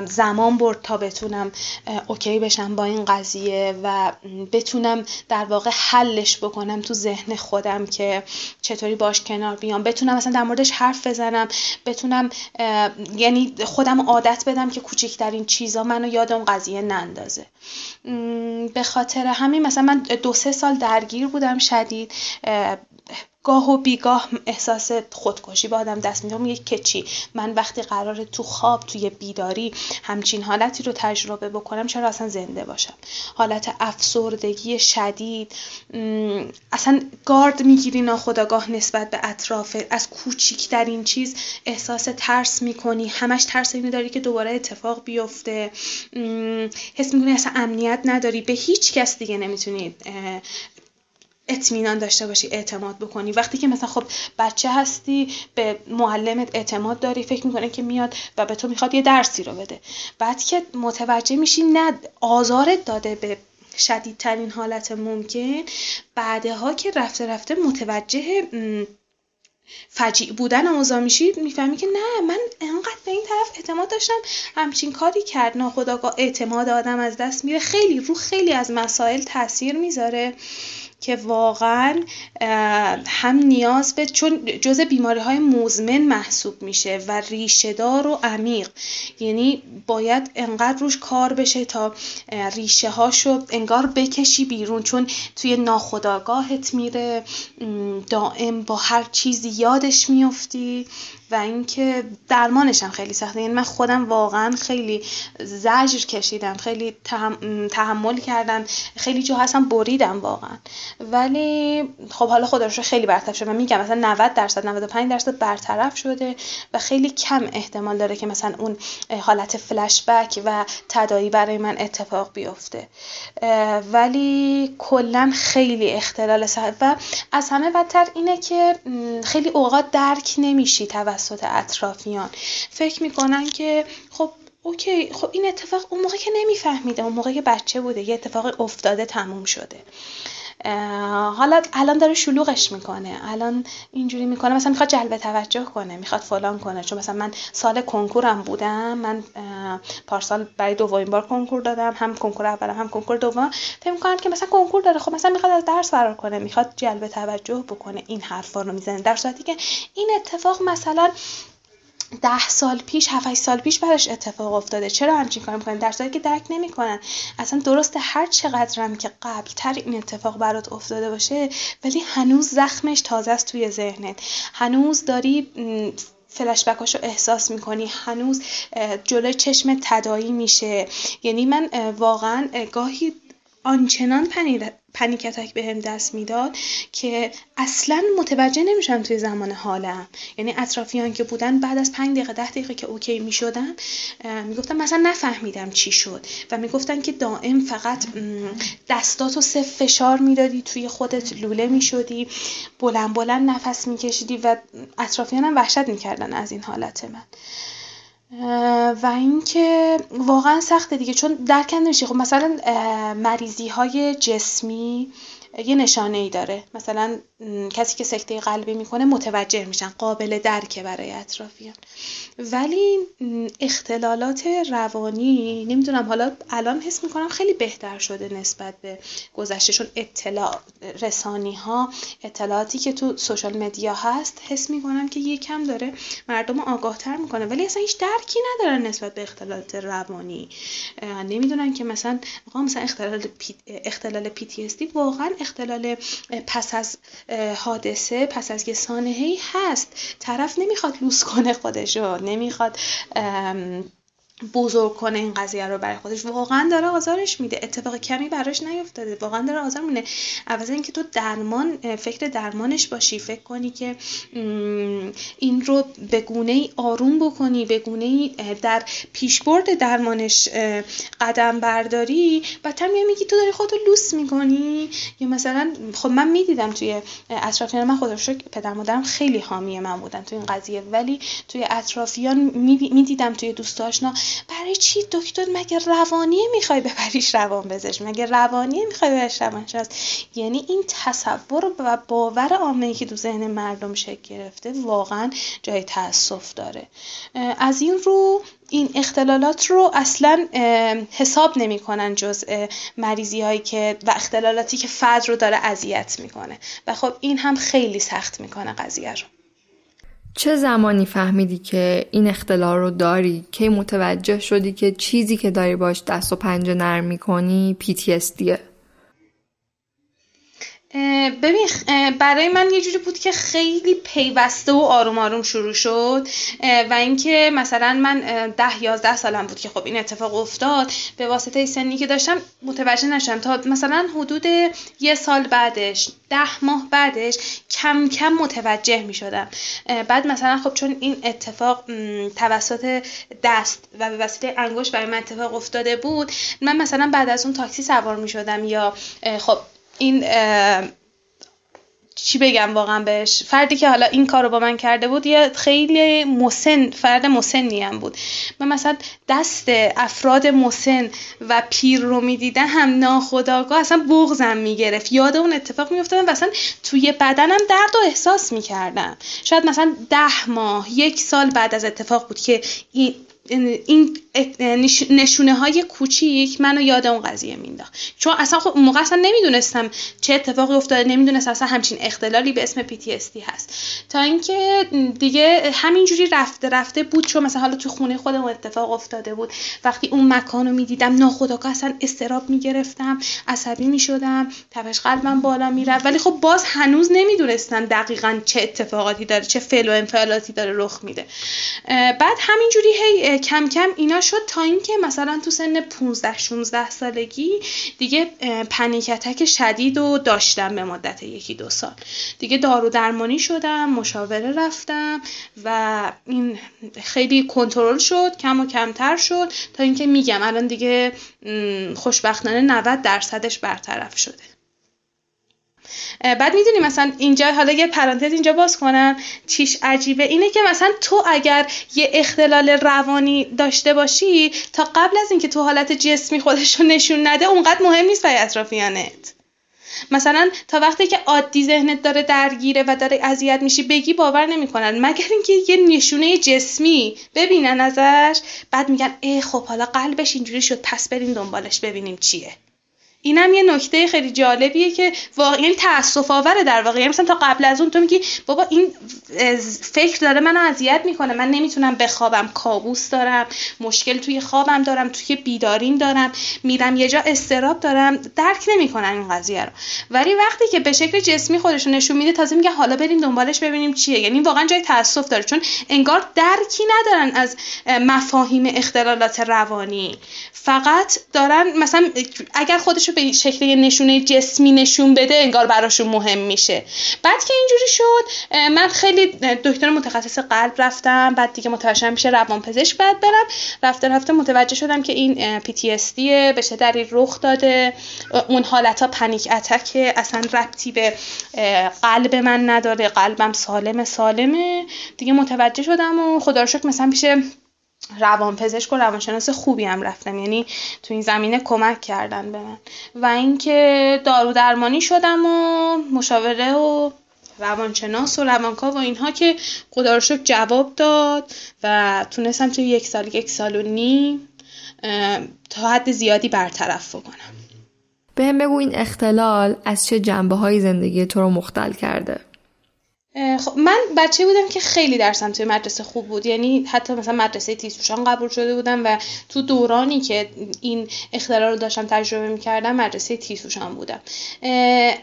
زمان برد تا بتونم اوکی بشم با این قضیه و بتونم در واقع حلش بکنم تو ذهن خودم که چطوری باش کنار بیام. بتونم مثلا در موردش حرف بزنم. بتونم یعنی خودم عادت بدم که کوچکترین چیزا منو یاد اون قضیه نندازه. به خاطر همین مثلا من دو سه سال درگیر بودم شدید. گاه و بیگاه احساس خودکشی با آدم دست میده. میگه که من وقتی قراره تو خواب توی بیداری همچین حالتی رو تجربه بکنم چرا اصلا زنده باشم؟ حالت افسردگی شدید اصلا گارد می‌گیری ناخداگاه نسبت به اطراف از کوچیکترین چیز احساس ترس می‌کنی. همش ترس اینو داری که دوباره اتفاق بیفته. حس می‌کنی اصلا امنیت نداری. به هیچ کس دیگه نمی‌تونی اطمینان داشته باشی اعتماد بکنی. وقتی که مثلا خب بچه هستی به معلمت اعتماد داری فکر می‌کنه که میاد و به تو می‌خواد یه درسی رو بده. بعد که متوجه میشی نه آزارت داده به شدیدترین حالت ممکن بعدها که رفته رفته متوجه فجیع بودن اوضاع میشی می‌فهمی که نه من انقدر به این طرف اعتماد داشتم. همچین کاری کرد ناخداگاه اعتماد آدم از دست میره خیلی رو خیلی از مسائل تاثیر می‌ذاره. که واقعا هم نیاز به چون جز بیماری های مزمن محسوب میشه و ریشه دار و عمیق. یعنی باید انقدر روش کار بشه تا ریشه هاشو انگار بکشی بیرون. چون توی ناخداگاهت میره دائم با هر چیزی یادش میفتی و اینکه درمانش هم خیلی سخته. یعنی من خودم واقعا خیلی زجر کشیدم خیلی تحمل کردم خیلی جا هستم بریدم واقعا. ولی خب حالا خدا رو خیلی برطرف شده. من میگم مثلا 90 درصد 95 درصد برطرف شده و خیلی کم احتمال داره که مثلا اون حالت فلش بک و تدایی برای من اتفاق بیفته. ولی کلا خیلی اختلال و از همه بدتر اینه که خیلی اوقات درک نمیشی توسط اطرافیان. فکر می‌کنن که خب اوکی خب این اتفاق اون موقع که نمیفهمیده اون موقع که بچه بوده یه اتفاق افتاده تموم شده. حالا الان داره شلوغش می‌کنه. الان اینجوری می‌کنه. مثلا می‌خواد جلب توجه کنه می‌خواد فلان کنه. چون مثلا من سال کنکورم بودم من پارسال برای دومین بار کنکور دادم. هم کنکور اولم هم کنکور دوم. فکر می‌کنم که مثلا کنکور داره. خب مثلا می‌خواد از درس فرار کنه می‌خواد جلب توجه بکنه. این حرفا رو می‌زنه. در صورتی که این اتفاق مثلا ده سال پیش هفت سال پیش براش اتفاق افتاده. چرا همچین کار می‌کنن در صورتی که درک نمی‌کنن. اصلا درسته هر چقدرم که قبل تر این اتفاق برات افتاده باشه ولی هنوز زخمش تازه است توی ذهنت. هنوز داری فلشبکاش رو احساس می‌کنی. هنوز جلوی چشم تدایی میشه. یعنی من واقعا گاهی آنچنان پنیک اتک به هم دست می‌داد که اصلا متوجه نمیشم توی زمان حالم. یعنی اطرافیان که بودن بعد از پنج دقیقه ده دقیقه که اوکی می‌شدم می‌گفتم مثلا نفهمیدم چی شد و می‌گفتن که دائم فقط دستاتو صف فشار می‌دادی توی خودت لوله می‌شدی بلند بلند نفس میکشیدی و اطرافیانم وحشت می‌کردن از این حالت من. و اینکه واقعا سخته دیگه چون درک نمیشه خب مثلا مریضی های جسمی یه نشانه ای داره. مثلا کسی که سکته قلبی می‌کنه متوجه میشن قابل درکه برای اطرافیان. ولی اختلالات روانی نمی‌دونم حالا الان حس می‌کنم خیلی بهتر شده نسبت به گذشتهشون اطلاع رسانی ها اطلاعاتی که تو سوشال مدیا هست حس می‌کنم که یکم داره مردم آگاهتر می‌کنه. ولی اصلا هیچ درکی نداره نسبت به اختلالات روانی. نمی‌دونن که مثلا مثلا اختلال پی... اختلال PTSD واقعا اختلال پس از حادثه پس از یه سانحه هست. طرف نمی‌خواد لوس کنه خودشو نمی‌خواد بزرگ کنه این قضیه رو برای خودش. واقعا داره آزارش میده. اتفاق کمی براش نیفتاده. واقعا داره آزار میده. عوض اینکه تو درمان فکر درمانش باشی. فکر کنی که این رو به گونه ای آروم بکنی به گونه ای در پیشبرد درمانش قدم برداری و تا میگی تو داری خودتو لوس می‌کنی. یا مثلا خب من می‌دیدم توی اطرافیان من خدا رو پدر مادرم خیلی حامی من بودن توی این قضیه. ولی توی اطرافیان می‌دیدم توی دوست برای چی دکتر مگه روانیه می‌خوای ببریش روان بزش مگه روانیه می‌خوای ببریش روانشناس یعنی این تصور و باور عامه که تو ذهن مردم شکل گرفته واقعا جای تاسف داره. از این رو این اختلالات رو اصلا حساب نمی‌کنن جز مریضی هایی که و اختلالاتی که فرد رو داره اذیت می‌کنه. و خب این هم خیلی سخت می‌کنه قضیه رو. چه زمانی فهمیدی که این اختلال رو داری؟ که متوجه شدی که چیزی که داری باش دست و پنجه نرم می‌کنی PTSDه ببین برای من یه جوری بود که خیلی پیوسته و آروم آروم شروع شد و اینکه مثلا من ده یازده سالم بود که خب این اتفاق افتاد به واسطه سنی که داشتم متوجه نشدم تا مثلا حدود یه سال بعدش ده ماه بعدش کم کم متوجه می شدم بعد مثلا خب چون این اتفاق توسط دست و به وسیله انگشت برای من اتفاق افتاده بود من مثلا بعد از اون تاکسی سوار می شدم یا خب این چی بگم واقعا بهش؟ فردی که حالا این کار رو با من کرده بود یه خیلی مسن فرد مسنی هم بود. من مثلا دست افراد مسن و پیر رو می‌دیدم هم ناخداگاه اصلا بغزم می‌گرفت. یاد اون اتفاق میافتادم و اصلا توی بدنم درد و احساس می‌کردم. شاید مثلا ده ماه یک سال بعد از اتفاق بود که این این نشونه های کوچیک منو یاد اون قضیه مینداخت. چون اصلا خب اون موقع اصلا نمی‌دونستم چه اتفاقی افتاده نمی‌دونستم اصلا همچین اختلالی به اسم PTSD هست. تا اینکه دیگه همینجوری رفته رفته بود چون مثلا حالا تو خونه خودم اتفاق افتاده بود. وقتی اون مکان رو می‌دیدم ناخداگاه اصلا استراب می‌گرفتم عصبی می‌شدم تپش قلبم بالا می‌رفت. ولی خب باز هنوز نمی‌دونستم دقیقا چه اتفاقاتی داره چه فعل و انفعالاتی داره رخ میده. بعد همینجوری هی کم کم اینا شد تا اینکه مثلا تو سن 15 16 سالگی دیگه پنیک شدید و داشتم به مدت یکی دو سال. دیگه دارو درمانی شدم مشاوره رفتم و این خیلی کنترل شد کم و کمتر شد تا اینکه میگم الان دیگه خوشبختانه 90 درصدش برطرف شده. بعد می‌دونی مثلا اینجا حالا یه پرانتز اینجا باز کنم. چیش عجیبه؟ اینه که مثلا تو اگر یه اختلال روانی داشته باشی تا قبل از اینکه تو حالت جسمی خودش رو نشون نده اونقدر مهم نیست برای اطرافیانت. مثلا تا وقتی که عادی ذهنت داره درگیره و داره اذیت میشی بگی باور نمی‌کنن. مگر اینکه یه نشونه جسمی ببینن ازش بعد میگن ای خب حالا قلبش اینجوری شد پس بریم دنبالش ببینیم چیه. اینم یه نکته خیلی جالبیه که واقعا یعنی تاسف آوره در واقع. یعنی مثلا تا قبل از اون تو میگی بابا این فکر داره منو اذیت می‌کنه. من نمی‌تونم بخوابم کابوس دارم مشکل توی خوابم دارم توی بیداریم دارم میرم یه جا استراب دارم. درک نمی‌کنن این قضیه رو. ولی وقتی که به شکل جسمی خودش نشون میده تازه میگه حالا بریم دنبالش ببینیم چیه. یعنی واقعا جای تاسف داره. چون انگار درکی ندارن از مفاهیم اختلالات روانی. فقط دارن مثلا اگر خودش به شکل نشونه جسمی نشون بده انگار براشون مهم میشه. بعد که اینجوری شد من خیلی دکتر متخصص قلب رفتم بعد دیگه متوجه میشه روان پزشک بعد برم. رفته رفته متوجه شدم که این PTSD به شدری رخ داده. اون حالت ها پنیک اتک اصلا ربطی به قلب من نداره. قلبم سالم سالمه. دیگه متوجه شدم و خدا رو شکر مثلا پیش روانپزشک و روانشناس خوبی هم رفتم یعنی تو این زمینه کمک کردن به من. و اینکه دارو درمانی شدم و مشاوره و روانشناس و روانکاو و اینها که خدا رو جواب داد و تونستم توی یک سال یک سال و نیم تا حد زیادی برطرف بکنم. به هم بگو این اختلال از چه جنبه های زندگی تو رو مختل کرده؟ خب من بچه بودم که خیلی درسم توی مدرسه خوب بود. یعنی حتی مثلا مدرسه تیزوشان قبول شده بودم و تو دورانی که این اختلال رو داشتم تجربه می‌کردم مدرسه تیزوشان بودم.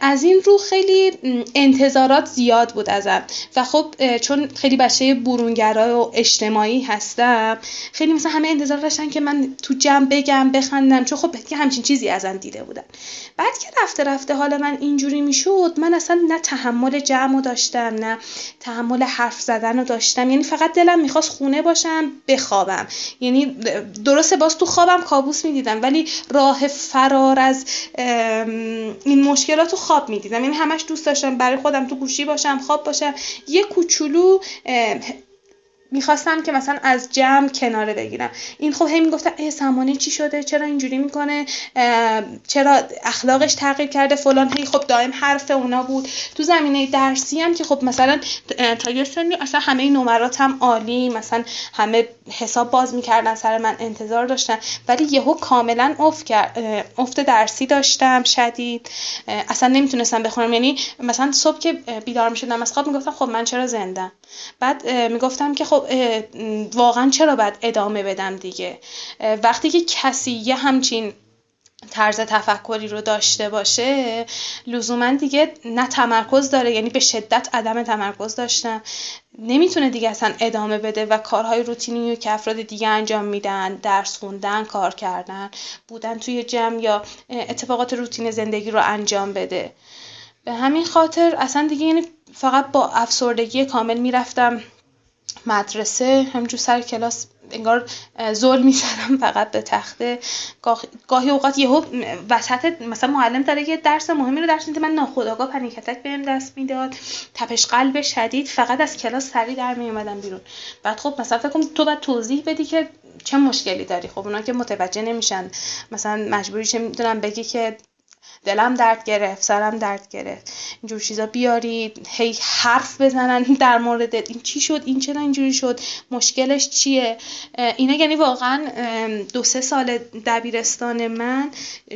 از این رو خیلی انتظارات زیاد بود ازم. و خب چون خیلی بچه برونگرا و اجتماعی هستم خیلی مثلا همه انتظار داشتن که من تو جمع بگم بخندم چون خب که همچین چیزی ازم دیده بودن. بعد که رفته رفته حال من اینجوری می‌شد من اصلا نه تحمل جمع داشتم نه. تحمل حرف زدن رو داشتم. یعنی فقط دلم می‌خواست خونه باشم بخوابم. یعنی درسته باز تو خوابم کابوس می‌دیدم ولی راه فرار از این مشکلات رو خواب می‌دیدم. یعنی همش دوست داشتم برای خودم تو گوشی باشم خواب باشم. یه کوچولو می‌خواستم که مثلا از جمع کناره بگیرم. این خب هی می‌گفتم ای سمانه چی شده؟ چرا اینجوری می‌کنه؟ چرا اخلاقش تغییر کرده؟ فلان. هی خب دائم حرف اونا بود. تو زمینه درسی هم که خب مثلا تا یه سنی اصلا همه نمرات هم عالی. مثلا همه حساب باز می‌کردن سر من انتظار داشتن. ولی یهو کاملا افت افت درسی داشتم شدید. اصلا نمی‌تونستم بخونم. یعنی مثلا صبح که بیدار می‌شدم از خواب می‌گفتم خب من چرا زنده بعد می‌گفتم که خب واقعا چرا باید ادامه بدم دیگه؟ وقتی که کسی یه همچین طرز تفکری رو داشته باشه لزوما دیگه نه تمرکز داره یعنی به شدت عدم تمرکز داشتم نمی‌تونه دیگه اصلا ادامه بده و کارهای روتینی رو که افراد دیگه انجام میدن درس خوندن کار کردن بودن توی جمع یا اتفاقات روتین زندگی رو انجام بده. به همین خاطر اصلا دیگه یعنی فقط با افسردگی کامل می‌رفتم مدرسه همجور سر کلاس انگار زل می‌زنم فقط به تخته گاهی اوقات یهو وسط مثلا معلم داره یه درس مهمی رو درس میده من ناخداگاه پنیکتک بهم دست می‌داد. تپش قلب شدید فقط از کلاس سری در میومدم بیرون. بعد خب مثلا فکر تو باید توضیح بدی که چه مشکلی داری. خب اونا که متوجه نمیشن. مثلا مجبوری چه می‌دونم بگی که دلم درد گرفت سرم درد گرفت. اینجور چیزا بیارید هی حرف بزنن [LAUGHS] در مورد این چی شد؟ این چرا اینجوری شد؟ مشکلش چیه؟ اینا یعنی واقعا دو سه سال دبیرستان من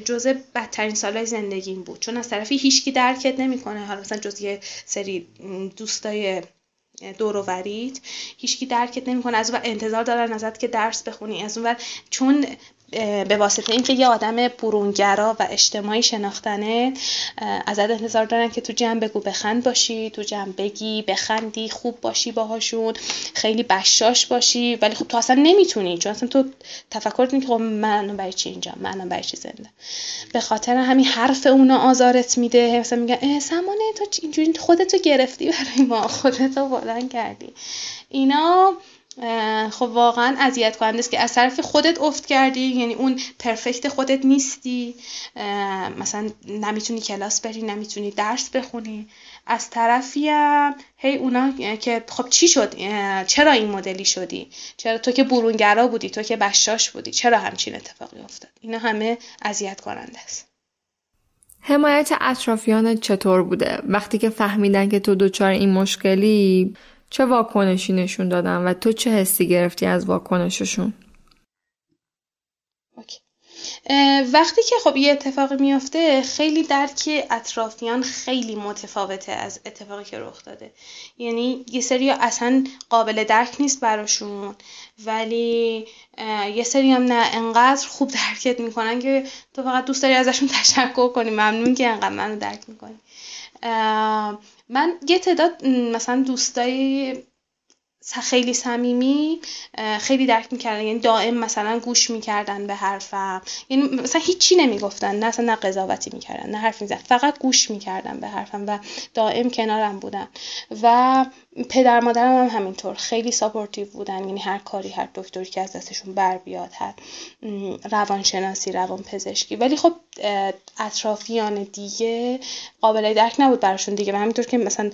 جزء بدترین سالهای زندگیم بود. چون از طرفی هیچکی درکت نمی‌کنه. حالا مثلا جز یه سری دوستای دور و ورید هیچکی درکت نمی‌کنه. از اون انتظار دارن ازت که درس بخونی. از اون چون به واسطه اینکه یه آدم برونگرا و اجتماعی شناختنه ازت انتظار دارن که تو جمع بگو بخند باشی تو جمع بگی بخندی خوب باشی باهاشون خیلی بشاش باشی ولی خب تو اصلا نمی‌تونی چون اصلا تو تفکر که خب من برای چی اینجا من برای چی زنده. به خاطر همین حرف اونا آزارت میده مثلا میگن سمانه تو اینجوری خودتو گرفتی برای ما خودتو بلند کردی. اینا خب واقعا اذیت کننده است که از طرف خودت افت کردی یعنی اون پرفکت خودت نیستی. مثلا نمی‌تونی کلاس بری نمی‌تونی درس بخونی. از طرفی هم هی اونا که خب چی شد؟ چرا این مدلی شدی؟ چرا تو که برونگرا بودی تو که بشاش بودی؟ چرا همچین اتفاقی افتاد؟ اینا همه اذیت کننده است. حمایت اطرافیان چطور بوده؟ وقتی که فهمیدن که تو دچار این مشکلی چه واکنشی نشون دادن و تو چه حسی گرفتی از واکنششون؟ وقتی که خب یه اتفاقی میافته خیلی درک اطرافیان خیلی متفاوته از اتفاقی که رخ داده. یعنی یه سری اصلا قابل درک نیست براشون. ولی یه سری هم نه انقدر خوب [LAUGHS] درکت می‌کنن که تو فقط دوست داری ازشون تشکر کنی. ممنون که انقدر منو درک می‌کنی. من یه تعداد مثلا دوستای خیلی صمیمی خیلی درک می‌کردن. یعنی دائم مثلا گوش می‌کردن به حرفم. یعنی مثلا هیچی نمی‌گفتن نه اصلا نه قضاوتی می‌کردن نه حرف میزن فقط گوش می‌کردن به حرفم و دائم کنارم بودن. و پدر مادرم هم همینطور خیلی ساپورتیو بودن یعنی هر کاری هر دکتری که از دستشون بر بیاد هر روانشناسی روان پزشکی ولی خب اطرافیان دیگه قابل درک نبود براشون دیگه. و همینطور که مثلا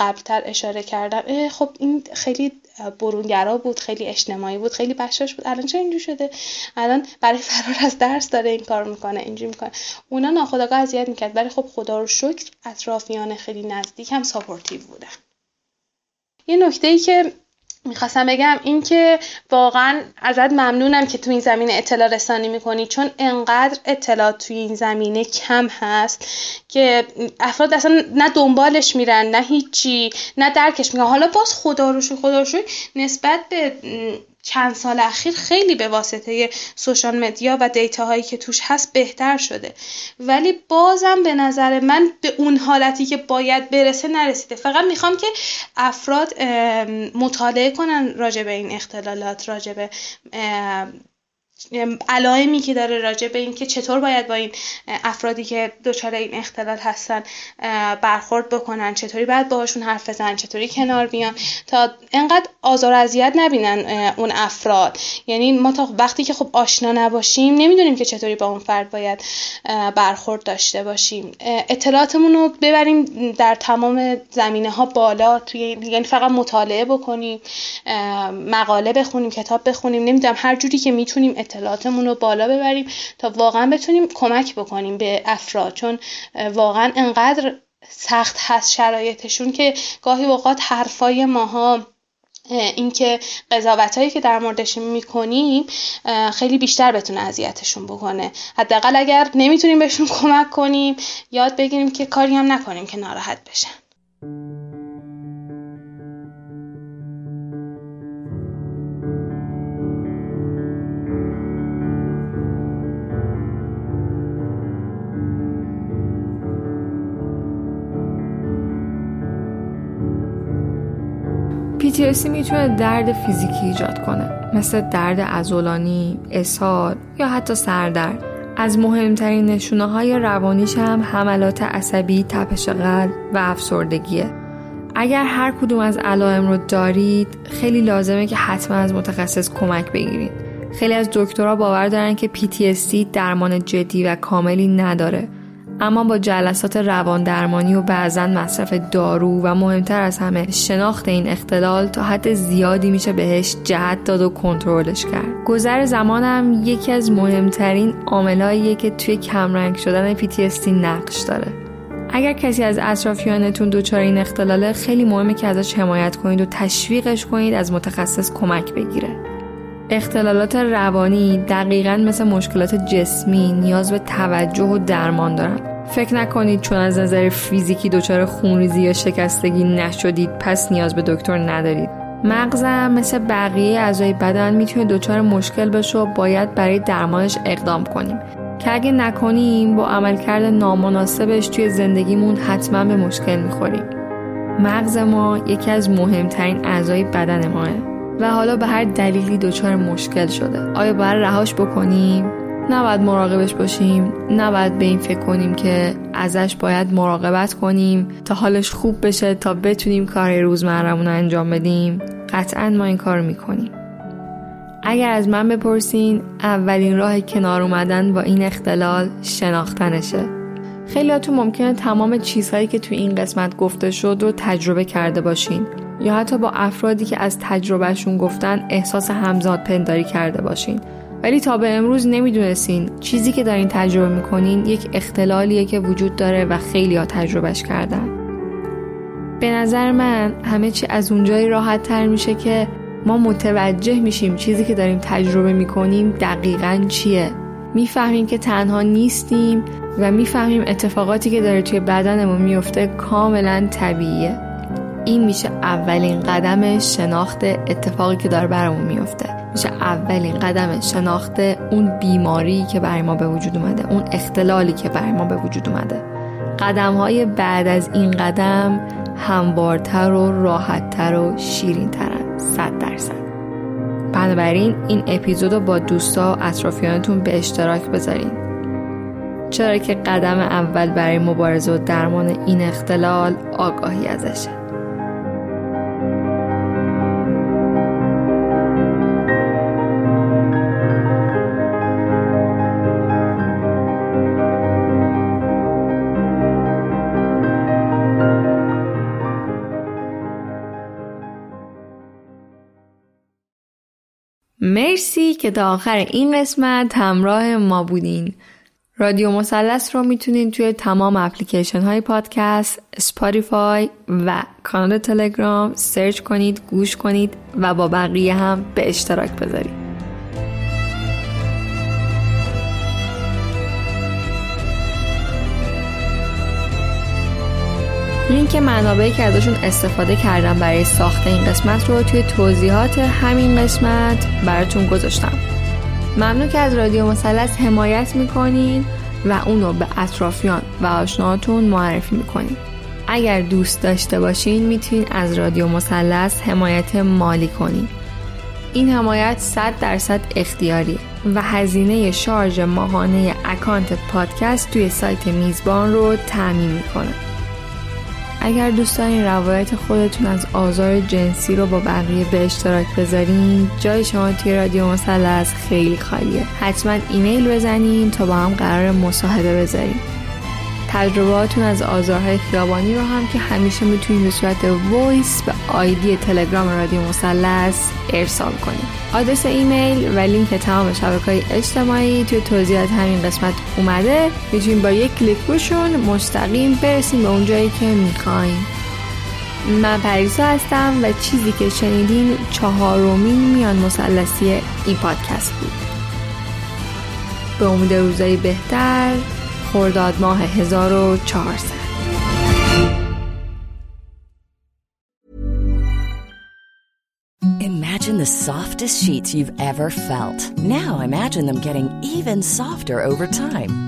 قبلتر اشاره کردم خب این خیلی برونگرا بود خیلی اجتماعی بود خیلی بشاش بود. الان چه اینجور شده؟ الان برای [LAUGHS] فرار از درس داره این کار می‌کنه اینجوری می‌کنه. اونا ناخودآگاه اذیت می‌کرد. ولی خب خدا رو شکر اطرافیان خیلی نزدیک هم supportive بودن. یه نکته ای که می‌خواستم بگم این که واقعا ازت ممنونم که تو این زمینه اطلاع رسانی می‌کنی چون انقدر اطلاعات توی این زمینه کم هست که افراد اصلا نه دنبالش میرن نه هیچی نه درکش می‌کنن. حالا باز خدا رو خدا رو نسبت به چند سال اخیر خیلی به واسطه سوشال مدیا و دیتا هایی که توش هست بهتر شده. ولی بازم به نظر من به اون حالتی که باید برسه نرسیده. فقط می‌خوام که افراد مطالعه کنن راجع به این اختلالات راجع به علائمی که داره راجع به اینکه چطور باید با این افرادی که دچار این اختلال هستن برخورد بکنن چطوری باید باهاشون حرف بزنن چطوری کنار بیان تا انقدر آزار اذیت نبینن اون افراد. یعنی ما تا وقتی که خب آشنا نباشیم نمی‌دونیم که چطوری با اون فرد باید برخورد داشته باشیم. اطلاعاتمون رو ببریم در تمام زمینه ها بالا توی یعنی فقط مطالعه بکنیم مقاله بخونیم کتاب بخونیم نمی‌دونم هر جوری که می‌تونیم اطلاعاتمون رو بالا ببریم تا واقعا بتونیم کمک بکنیم به افراد. چون واقعا انقدر سخت هست شرایطشون که گاهی اوقات حرفای ماها اینکه قضاوت هایی که در موردش می‌کنیم خیلی بیشتر بتونه اذیتشون بکنه. حداقل اگر نمی‌تونیم بهشون [LAUGHS] کمک کنیم یاد بگیریم که کاری هم نکنیم که ناراحت بشن. PTSD می‌تونه درد فیزیکی ایجاد کنه. مثل درد ازولانی، اسهال یا حتی سردرد. از مهمترین نشونه های روانیش هم حملات عصبی، تپش قلب و افسردگیه. اگر هر کدوم از علائم رو دارید خیلی لازمه که حتما از متخصص کمک بگیرید. خیلی از دکترها باور دارن که PTSD درمان جدی و کاملی نداره. اما با جلسات روان درمانی و بعضا مصرف دارو و مهمتر از همه شناخت این اختلال تا حد زیادی میشه بهش جهت داد و کنترلش کرد. گذر زمانم یکی از مهمترین عاملاییه که توی کمرنگ شدن PTSD نقش داره. اگر کسی از اطرافیانتون دچار این اختلاله خیلی مهمه که ازش حمایت کنید و تشویقش کنید از متخصص کمک بگیره. اختلالات روانی دقیقا مثل مشکلات جسمی نیاز به توجه و درمان دارن. فکر نکنید چون از نظر فیزیکی دچار خونریزی یا شکستگی نشدید پس نیاز به دکتر ندارید. مغزم مثل بقیه اعضای بدن می‌تونه دچار مشکل بشه و باید برای درمانش اقدام کنیم. که اگه نکنیم با عملکرد نامناسبش توی زندگیمون حتما به مشکل می‌خوریم. مغز ما یکی از مهمترین اعضای بدن ماه. و حالا به هر دلیلی دچار مشکل شده. آیا باید رهاش بکنیم؟ نباید مراقبش باشیم نباید به این فکر کنیم که ازش باید مراقبت کنیم تا حالش خوب بشه تا بتونیم کار روزمرمون رو انجام بدیم. قطعا ما این کار می‌کنیم. اگر از من بپرسین اولین راه کنار اومدن با این اختلال شناختنشه. خیلیاتون ممکنه تمام چیزهایی که تو این قسمت گفته شد رو تجربه کرده باشین. یا حتی با افرادی که از تجربهشون گفتن احساس همزاد پنداری کرده باشین. ولی تا به امروز نمی‌دونستین چیزی که دارین تجربه می‌کنین یک اختلالیه که وجود داره و خیلی ها تجربهش کردن. به نظر من همه چی از اونجایی راحت تر میشه که ما متوجه میشیم چیزی که داریم تجربه می‌کنیم دقیقا چیه. می‌فهمیم که تنها نیستیم و می‌فهمیم اتفاقاتی که داره توی بدنمون میفته کاملا طبیعیه. این میشه اولین قدم شناخت اتفاقی که داره برامون میفته میشه اولین قدم شناخت اون بیماری که برای ما به وجود اومده اون اختلالی که برای ما به وجود اومده. قدم های بعد از این قدم هموارتر و راحتتر و شیرینترن صد درصد. بنابراین این اپیزود رو با دوستا و اطرافیانتون به اشتراک بذارین. چرا که قدم اول برای مبارزه و درمان این اختلال آگاهی ازشه. که تا آخر این قسمت همراه ما بودین رادیو مثلث رو می‌تونید توی تمام اپلیکیشن های پادکست، اسپاتیفای و کانال تلگرام search کنید، گوش کنید و با بقیه هم به اشتراک بذارید. لینک منابعی که ازشون استفاده کردم برای ساخت این قسمت رو توی توضیحات همین قسمت براتون گذاشتم. ممنون که از رادیو مثلث حمایت می‌کنین و اونو به اطرافیان و آشناهاتون معرفی می‌کنین. اگر دوست داشته باشین می‌تونین از رادیو مثلث حمایت مالی کنین. این حمایت 100 درصد اختیاریه و هزینه شارژ ماهانه اکانت پادکست توی سایت میزبان رو تأمین می‌کنه. اگر دوست دارین روایت خودتون از آزار جنسی رو با بقیه به اشتراک بذارین جای شما توی رادیو مثلث خیلی خالیه. حتما ایمیل بزنین تا با هم قرار مصاحبه بذاریم. تجربهاتون از آزارهای خیابانی رو هم که همیشه می‌تونید به صورت voice به آیدی تلگرام رادیو مثلث ارسال کنید. آدرس ایمیل و لینک تمام شبکه های اجتماعی توی توضیحات همین قسمت اومده. می‌تونید با یک کلیک روشون مستقیم برسین به اونجایی که می‌خواین من پریسا هستم و چیزی که شنیدین چهارمین میان مثلثی این پادکست بود. به امید روزایی بهتر. خرداد ماه 1400 Imagine the softest sheets you've ever felt. Now imagine them getting even softer over time.